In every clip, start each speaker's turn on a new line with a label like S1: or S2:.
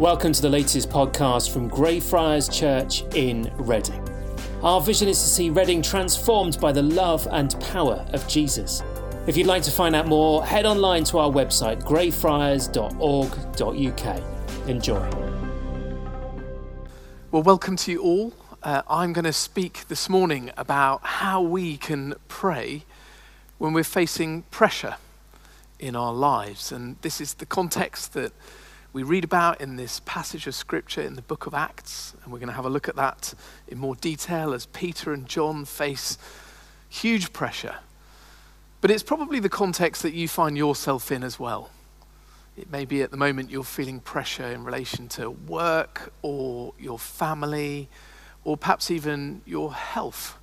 S1: Welcome to the latest podcast from Greyfriars Church in Reading. Our vision is to see Reading transformed by the love and power of Jesus. If you'd like to find out more, head online to our website, greyfriars.org.uk. Enjoy.
S2: Well, welcome to you all. Uh, I'm going to speak this morning about how we can pray when we're facing pressure in our lives. And this is the context that we read about in this passage of scripture in the book of Acts. And we're going to have a look at that in more detail as Peter and John face huge pressure. But it's probably the context that you find yourself in as well. It may be at the moment you're feeling pressure in relation to work or your family or perhaps even your health.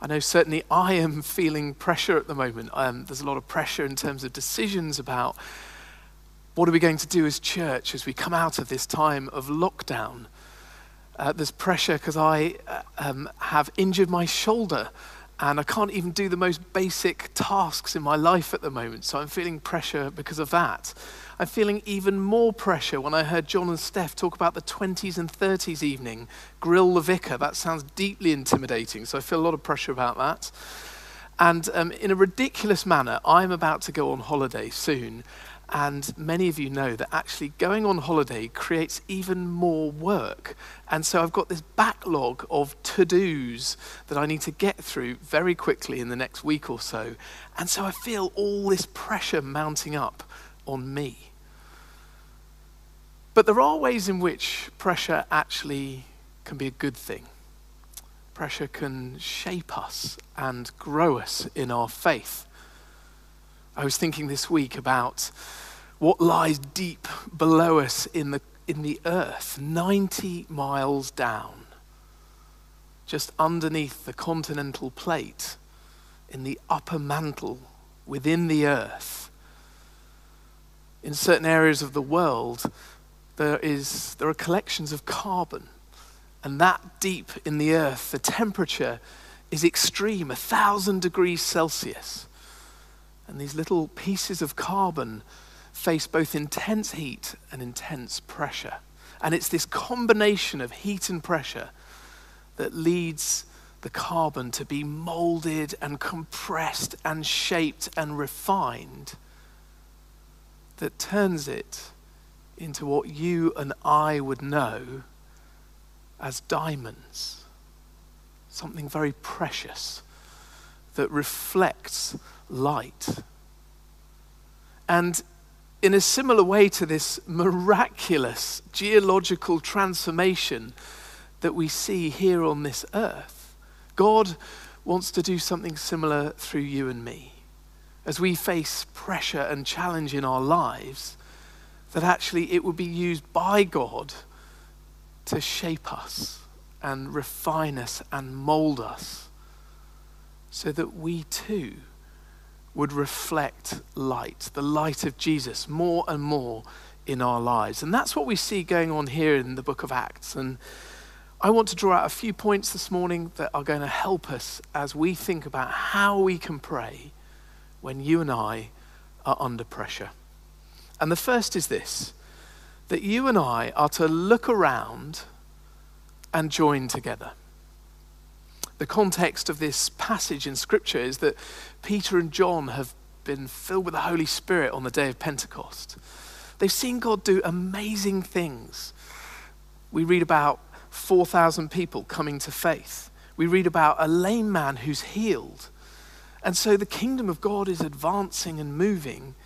S2: I know certainly I am feeling pressure at the moment. Um, there's a lot of pressure in terms of decisions about what are we going to do as church as we come out of this time of lockdown? Uh, there's pressure because I uh, um, have injured my shoulder and I can't even do the most basic tasks in my life at the moment. So I'm feeling pressure because of that. I'm feeling even more pressure when I heard John and Steph talk about the 20s and 30s evening, Grill the Vicar. That sounds deeply intimidating. So I feel a lot of pressure about that. And um, in a ridiculous manner, I'm about to go on holiday soon. And many of you know that actually going on holiday creates even more work. And so I've got this backlog of to dos that I need to get through very quickly in the next week or so. And so I feel all this pressure mounting up on me. But there are ways in which pressure actually can be a good thing. Pressure can shape us and grow us in our faith. I was thinking this week about what lies deep below us in the, in the earth, 90 miles down, just underneath the continental plate, in the upper mantle within the earth. In certain areas of the world, there, is, there are collections of carbon. And that deep in the earth, the temperature is extreme, a thousand degrees Celsius. And these little pieces of carbon face both intense heat and intense pressure. And it's this combination of heat and pressure that leads the carbon to be molded and compressed and shaped and refined that turns it into what you and I would know as diamonds. Something very precious that reflects light. And in a similar way to this miraculous geological transformation that we see here on this earth, God wants to do something similar through you and me. As we face pressure and challenge in our lives, that actually it would be used by God to shape us and refine us and mold us so that we too would reflect light, the light of Jesus, more and more in our lives. And that's what we see going on here in the book of Acts. And I want to draw out a few points this morning that are going to help us as we think about how we can pray when you and I are under pressure. And the first is this that you and I are to look around and join together. The context of this passage in Scripture is that Peter and John have been filled with the Holy Spirit on the day of Pentecost. They've seen God do amazing things. We read about 4,000 people coming to faith. We read about a lame man who's healed. And so the kingdom of God is advancing and moving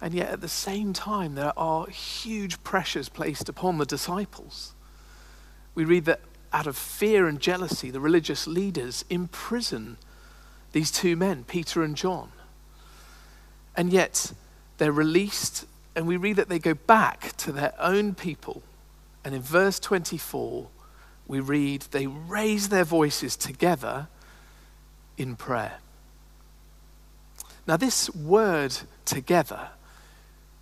S2: and yet at the same time, there are huge pressures placed upon the disciples. We read that out of fear and jealousy, the religious leaders imprison these two men, Peter and John. And yet they're released, and we read that they go back to their own people. And in verse 24, we read they raise their voices together in prayer. Now, this word together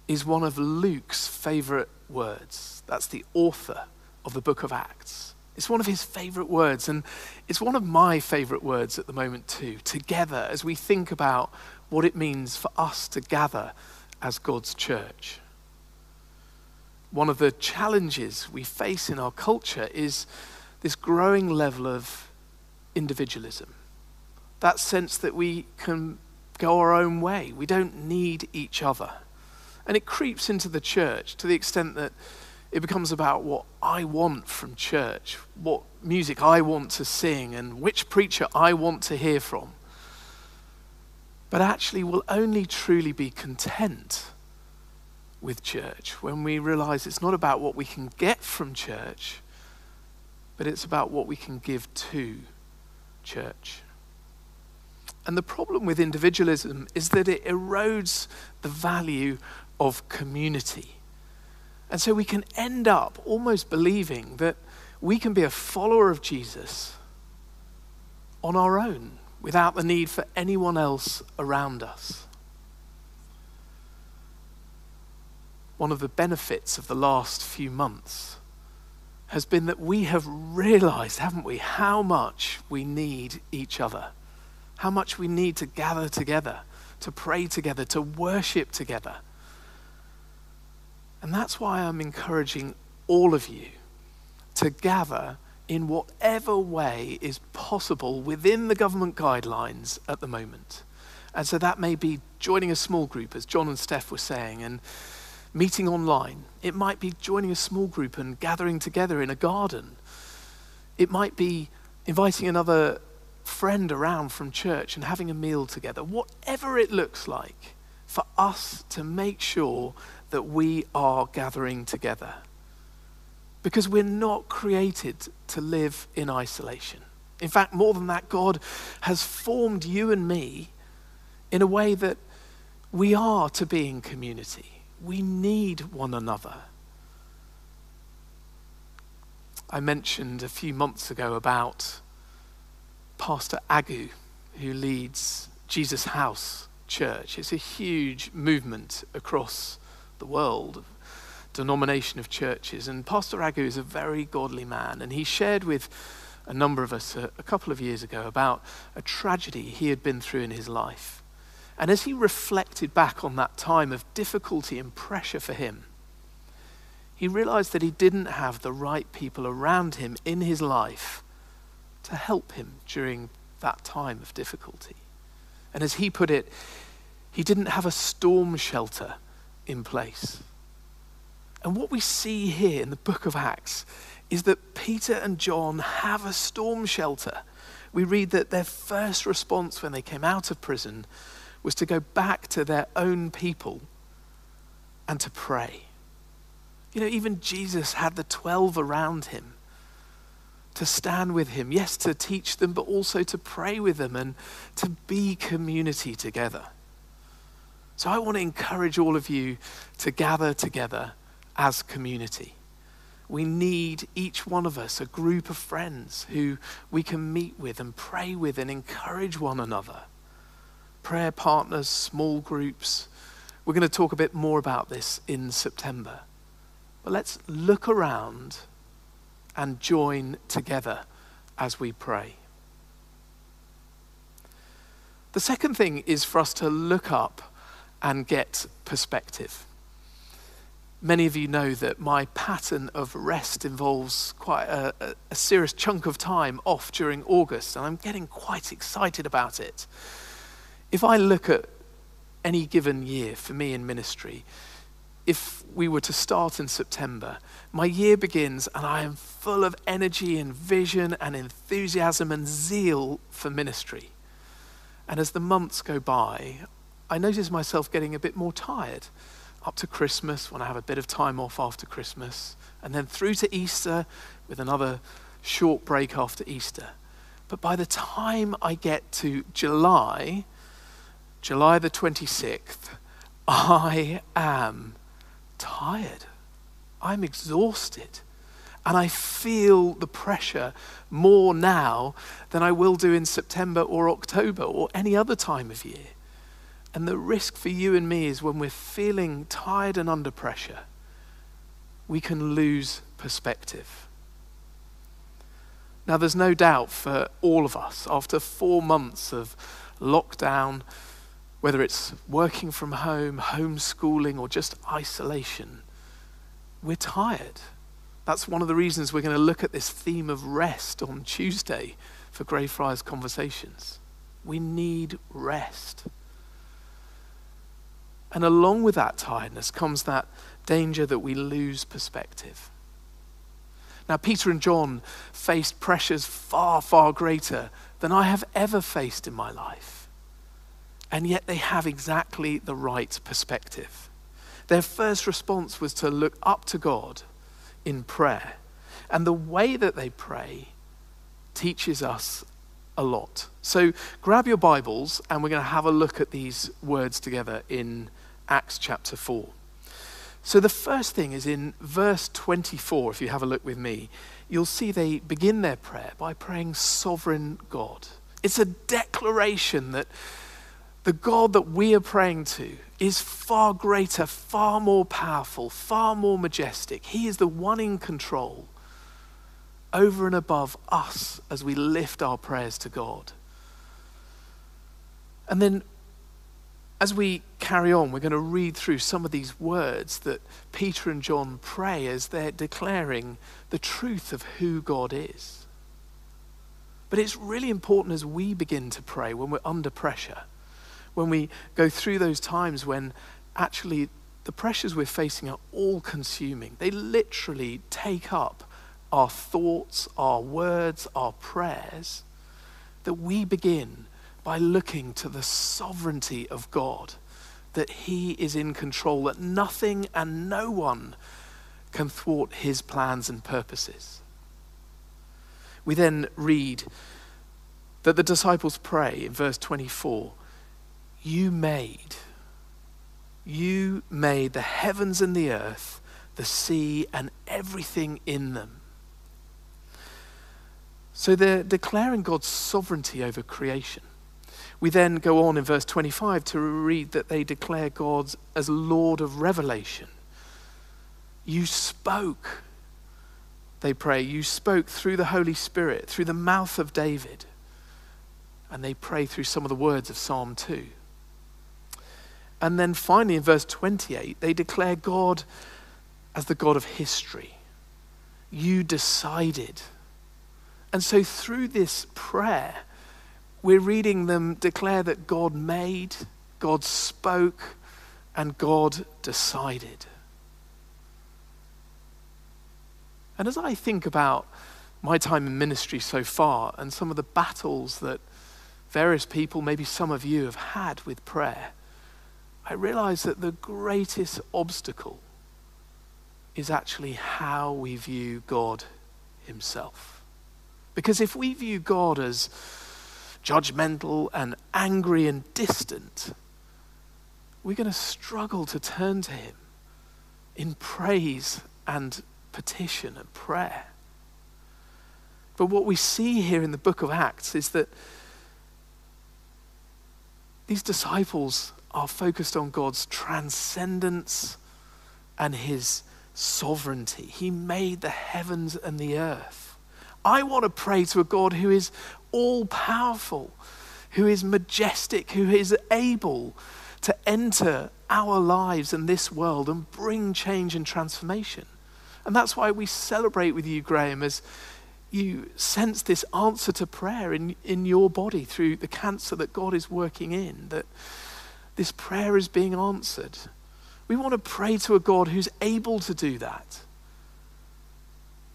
S2: is one of Luke's favorite words. That's the author of the book of Acts. It's one of his favorite words, and it's one of my favorite words at the moment, too. Together, as we think about what it means for us to gather as God's church. one of the challenges we face in our culture is this growing level of individualism. That sense that we can go our own way, we don't need each other. And it creeps into the church to the extent that it becomes about what I want from church, what music I want to sing, and which preacher I want to hear from. But actually, we'll only truly be content with church when we realize it's not about what we can get from church, but it's about what we can give to church. And the problem with individualism is that it erodes the value of community. And so we can end up almost believing that we can be a follower of Jesus on our own without the need for anyone else around us. One of the benefits of the last few months has been that we have realized, haven't we, how much we need each other, how much we need to gather together, to pray together, to worship together. And that's why I'm encouraging all of you to gather in whatever way is possible within the government guidelines at the moment. And so that may be joining a small group, as John and Steph were saying, and meeting online. It might be joining a small group and gathering together in a garden. It might be inviting another friend around from church and having a meal together. Whatever it looks like, for us to make sure that we are gathering together. Because we're not created to live in isolation. In fact, more than that, God has formed you and me in a way that we are to be in community. We need one another. I mentioned a few months ago about Pastor Agu, who leads Jesus House Church. It's a huge movement across the world, denomination of churches. And Pastor Agu is a very godly man, and he shared with a number of us a, a couple of years ago about a tragedy he had been through in his life. And as he reflected back on that time of difficulty and pressure for him, he realized that he didn't have the right people around him in his life to help him during that time of difficulty. And as he put it, he didn't have a storm shelter in place. And what we see here in the book of Acts is that Peter and John have a storm shelter. We read that their first response when they came out of prison was to go back to their own people and to pray. You know, even Jesus had the 12 around him to stand with him, yes, to teach them, but also to pray with them and to be community together. So I want to encourage all of you to gather together as community. We need each one of us a group of friends who we can meet with and pray with and encourage one another prayer partners, small groups. We're going to talk a bit more about this in September. But let's look around and join together as we pray. The second thing is for us to look up and get perspective. Many of you know that my pattern of rest involves quite a, a, serious chunk of time off during August, and I'm getting quite excited about it if I look at any given year for me in ministry, if we were to start in September, my year begins and I am full of energy and vision and enthusiasm and zeal for ministry. And as the months go by, I notice myself getting a bit more tired up to Christmas when I have a bit of time off after Christmas, and then through to Easter with another short break after Easter. But by the time I get to July, July the 26th, I am tired. I'm exhausted. And I feel the pressure more now than I will do in September or October or any other time of year. And the risk for you and me is when we're feeling tired and under pressure, we can lose perspective. Now, there's no doubt for all of us, after four months of lockdown, whether it's working from home, homeschooling, or just isolation, we're tired. That's one of the reasons we're going to look at this theme of rest on Tuesday for Greyfriars Conversations. We need rest. And along with that tiredness comes that danger that we lose perspective. Now, Peter and John faced pressures far, far greater than I have ever faced in my life. And yet they have exactly the right perspective. Their first response was to look up to God in prayer. And the way that they pray teaches us a lot. So grab your Bibles and we're going to have a look at these words together in Acts chapter 4. So the first thing is in verse 24, if you have a look with me, you'll see they begin their prayer by praying, Sovereign God. It's a declaration that the God that we are praying to is far greater, far more powerful, far more majestic. He is the one in control over and above us as we lift our prayers to God. And then as we carry on, we're going to read through some of these words that Peter and John pray as they're declaring the truth of who God is. But it's really important as we begin to pray when we're under pressure, when we go through those times when actually the pressures we're facing are all consuming. They literally take up our thoughts, our words, our prayers, that we begin by looking to the sovereignty of God, that He is in control, that nothing and no one can thwart His plans and purposes. We then read that the disciples pray in verse 24 You made, you made the heavens and the earth, the sea, and everything in them. So they're declaring God's sovereignty over creation. We then go on in verse 25 to read that they declare God as Lord of revelation. You spoke, they pray, you spoke through the Holy Spirit, through the mouth of David. And they pray through some of the words of Psalm 2. And then finally, in verse 28, they declare God as the God of history. You decided. And so through this prayer, we're reading them declare that God made, God spoke, and God decided. And as I think about my time in ministry so far and some of the battles that various people, maybe some of you, have had with prayer, I realize that the greatest obstacle is actually how we view God Himself. Because if we view God as judgmental and angry and distant, we're going to struggle to turn to Him in praise and petition and prayer. But what we see here in the book of Acts is that these disciples are focused on God's transcendence and His sovereignty. He made the heavens and the earth. I want to pray to a God who is all powerful, who is majestic, who is able to enter our lives and this world and bring change and transformation. And that's why we celebrate with you, Graham, as you sense this answer to prayer in, in your body through the cancer that God is working in, that this prayer is being answered. We want to pray to a God who's able to do that.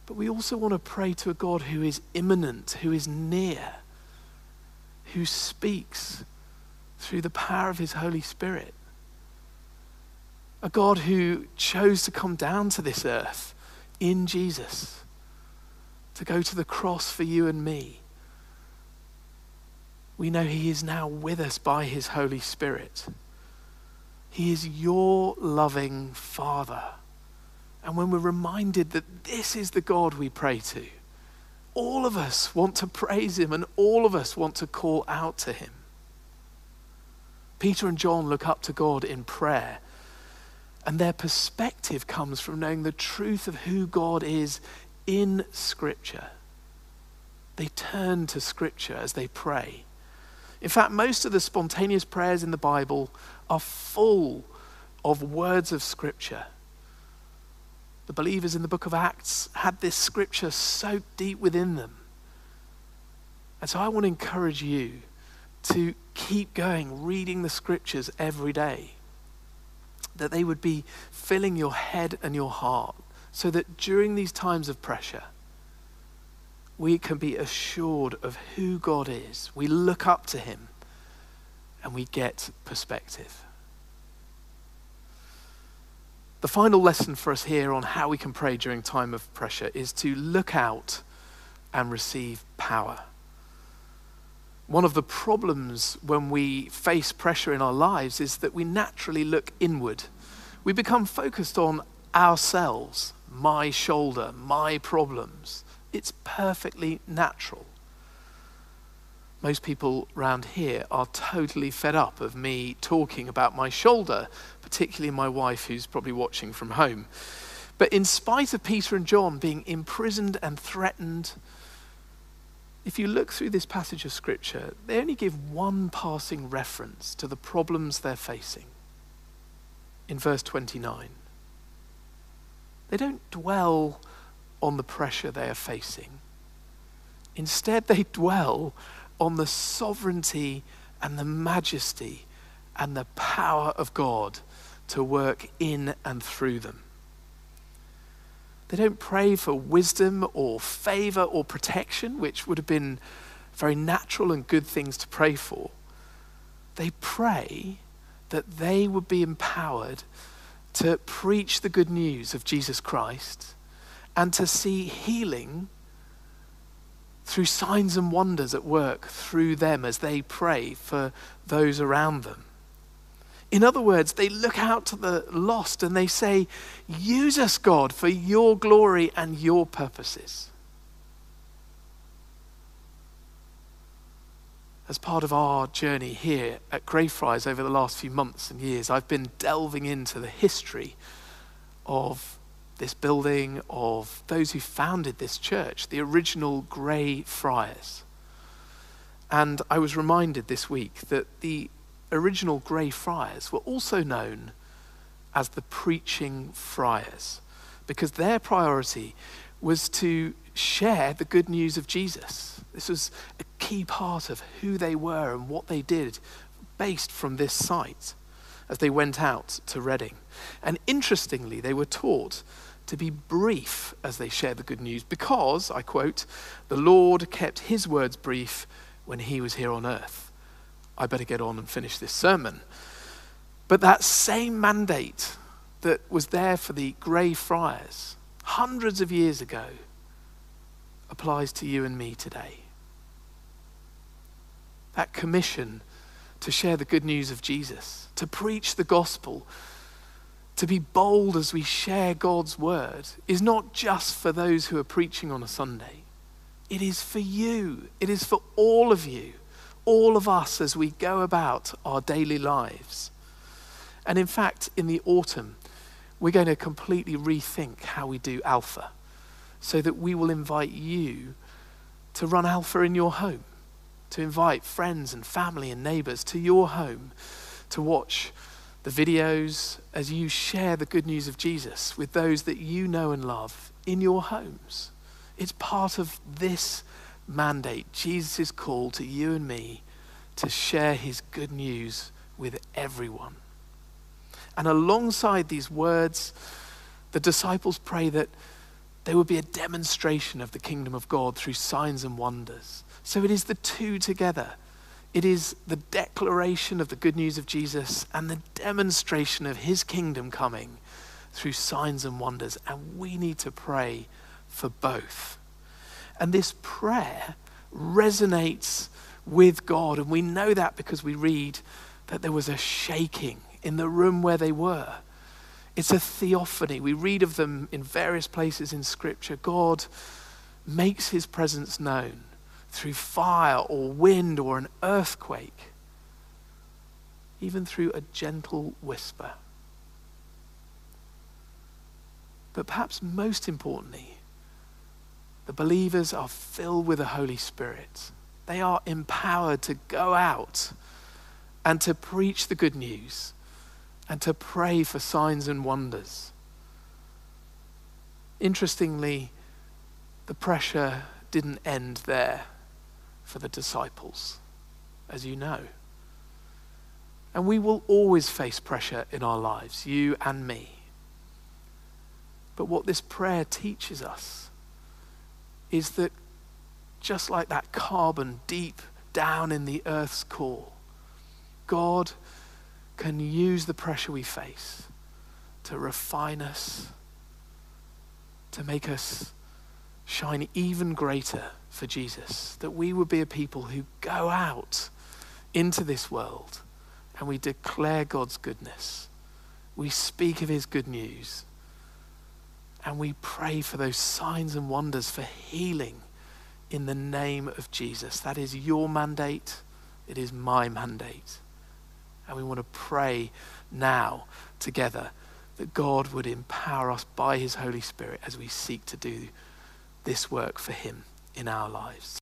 S2: But we also want to pray to a God who is immanent, who is near, who speaks through the power of his Holy Spirit. A God who chose to come down to this earth in Jesus, to go to the cross for you and me. We know he is now with us by his Holy Spirit. He is your loving Father. And when we're reminded that this is the God we pray to, all of us want to praise him and all of us want to call out to him. Peter and John look up to God in prayer, and their perspective comes from knowing the truth of who God is in Scripture. They turn to Scripture as they pray. In fact, most of the spontaneous prayers in the Bible are full of words of Scripture The believers in the book of Acts had this scripture so deep within them. And so I want to encourage you to keep going, reading the scriptures every day, that they would be filling your head and your heart, so that during these times of pressure, we can be assured of who God is. We look up to Him and we get perspective. The final lesson for us here on how we can pray during time of pressure is to look out and receive power. One of the problems when we face pressure in our lives is that we naturally look inward. We become focused on ourselves, my shoulder, my problems. It's perfectly natural. Most people round here are totally fed up of me talking about my shoulder, particularly my wife, who's probably watching from home. But in spite of Peter and John being imprisoned and threatened, if you look through this passage of Scripture, they only give one passing reference to the problems they're facing. In verse 29, they don't dwell on the pressure they are facing. Instead, they dwell on the sovereignty and the majesty and the power of God to work in and through them. They don't pray for wisdom or favor or protection, which would have been very natural and good things to pray for. They pray that they would be empowered to preach the good news of Jesus Christ and to see healing through signs and wonders at work through them as they pray for those around them. In other words, they look out to the lost and they say, Use us, God, for your glory and your purposes. As part of our journey here at Greyfriars over the last few months and years, I've been delving into the history of this building, of those who founded this church, the original Grey Friars. And I was reminded this week that the original Grey Friars were also known as the Preaching Friars because their priority was to share the good news of Jesus. This was a key part of who they were and what they did based from this site as they went out to Reading. And interestingly, they were taught to be brief as they share the good news because, I quote, the Lord kept his words brief when he was here on earth. I better get on and finish this sermon. But that same mandate that was there for the Grey Friars hundreds of years ago applies to you and me today. That commission to share the good news of Jesus, to preach the gospel, to be bold as we share God's word, is not just for those who are preaching on a Sunday. It is for you, it is for all of you all of us as we go about our daily lives. And in fact, in the autumn, we're going to completely rethink how we do Alpha so that we will invite you to run Alpha in your home, to invite friends and family and neighbors to your home to watch the videos as you share the good news of Jesus with those that you know and love in your homes. It's part of this mandate, Jesus' call to you and me to share his good news with everyone. And alongside these words, the disciples pray that there would be a demonstration of the kingdom of God through signs and wonders. So it is the two together. It is the declaration of the good news of Jesus and the demonstration of his kingdom coming through signs and wonders. And we need to pray for both. And this prayer resonates with God. And we know that because we read that there was a shaking in the room where they were. It's a theophany. We read of them in various places in Scripture. God makes his presence known through fire or wind or an earthquake, even through a gentle whisper. But perhaps most importantly, the believers are filled with the Holy Spirit. They are empowered to go out and to preach the good news and to pray for signs and wonders. Interestingly, the pressure didn't end there for the disciples, as you know. And we will always face pressure in our lives, you and me. But what this prayer teaches us is that just like that carbon deep down in the earth's core, God can use the pressure we face to refine us, to make us shine even greater for Jesus. That we would be a people who go out into this world and we declare God's goodness. We speak of his good news. And we pray for those signs and wonders for healing in the name of Jesus. That is your mandate. It is my mandate. And we want to pray now together that God would empower us by his Holy Spirit as we seek to do this work for him in our lives.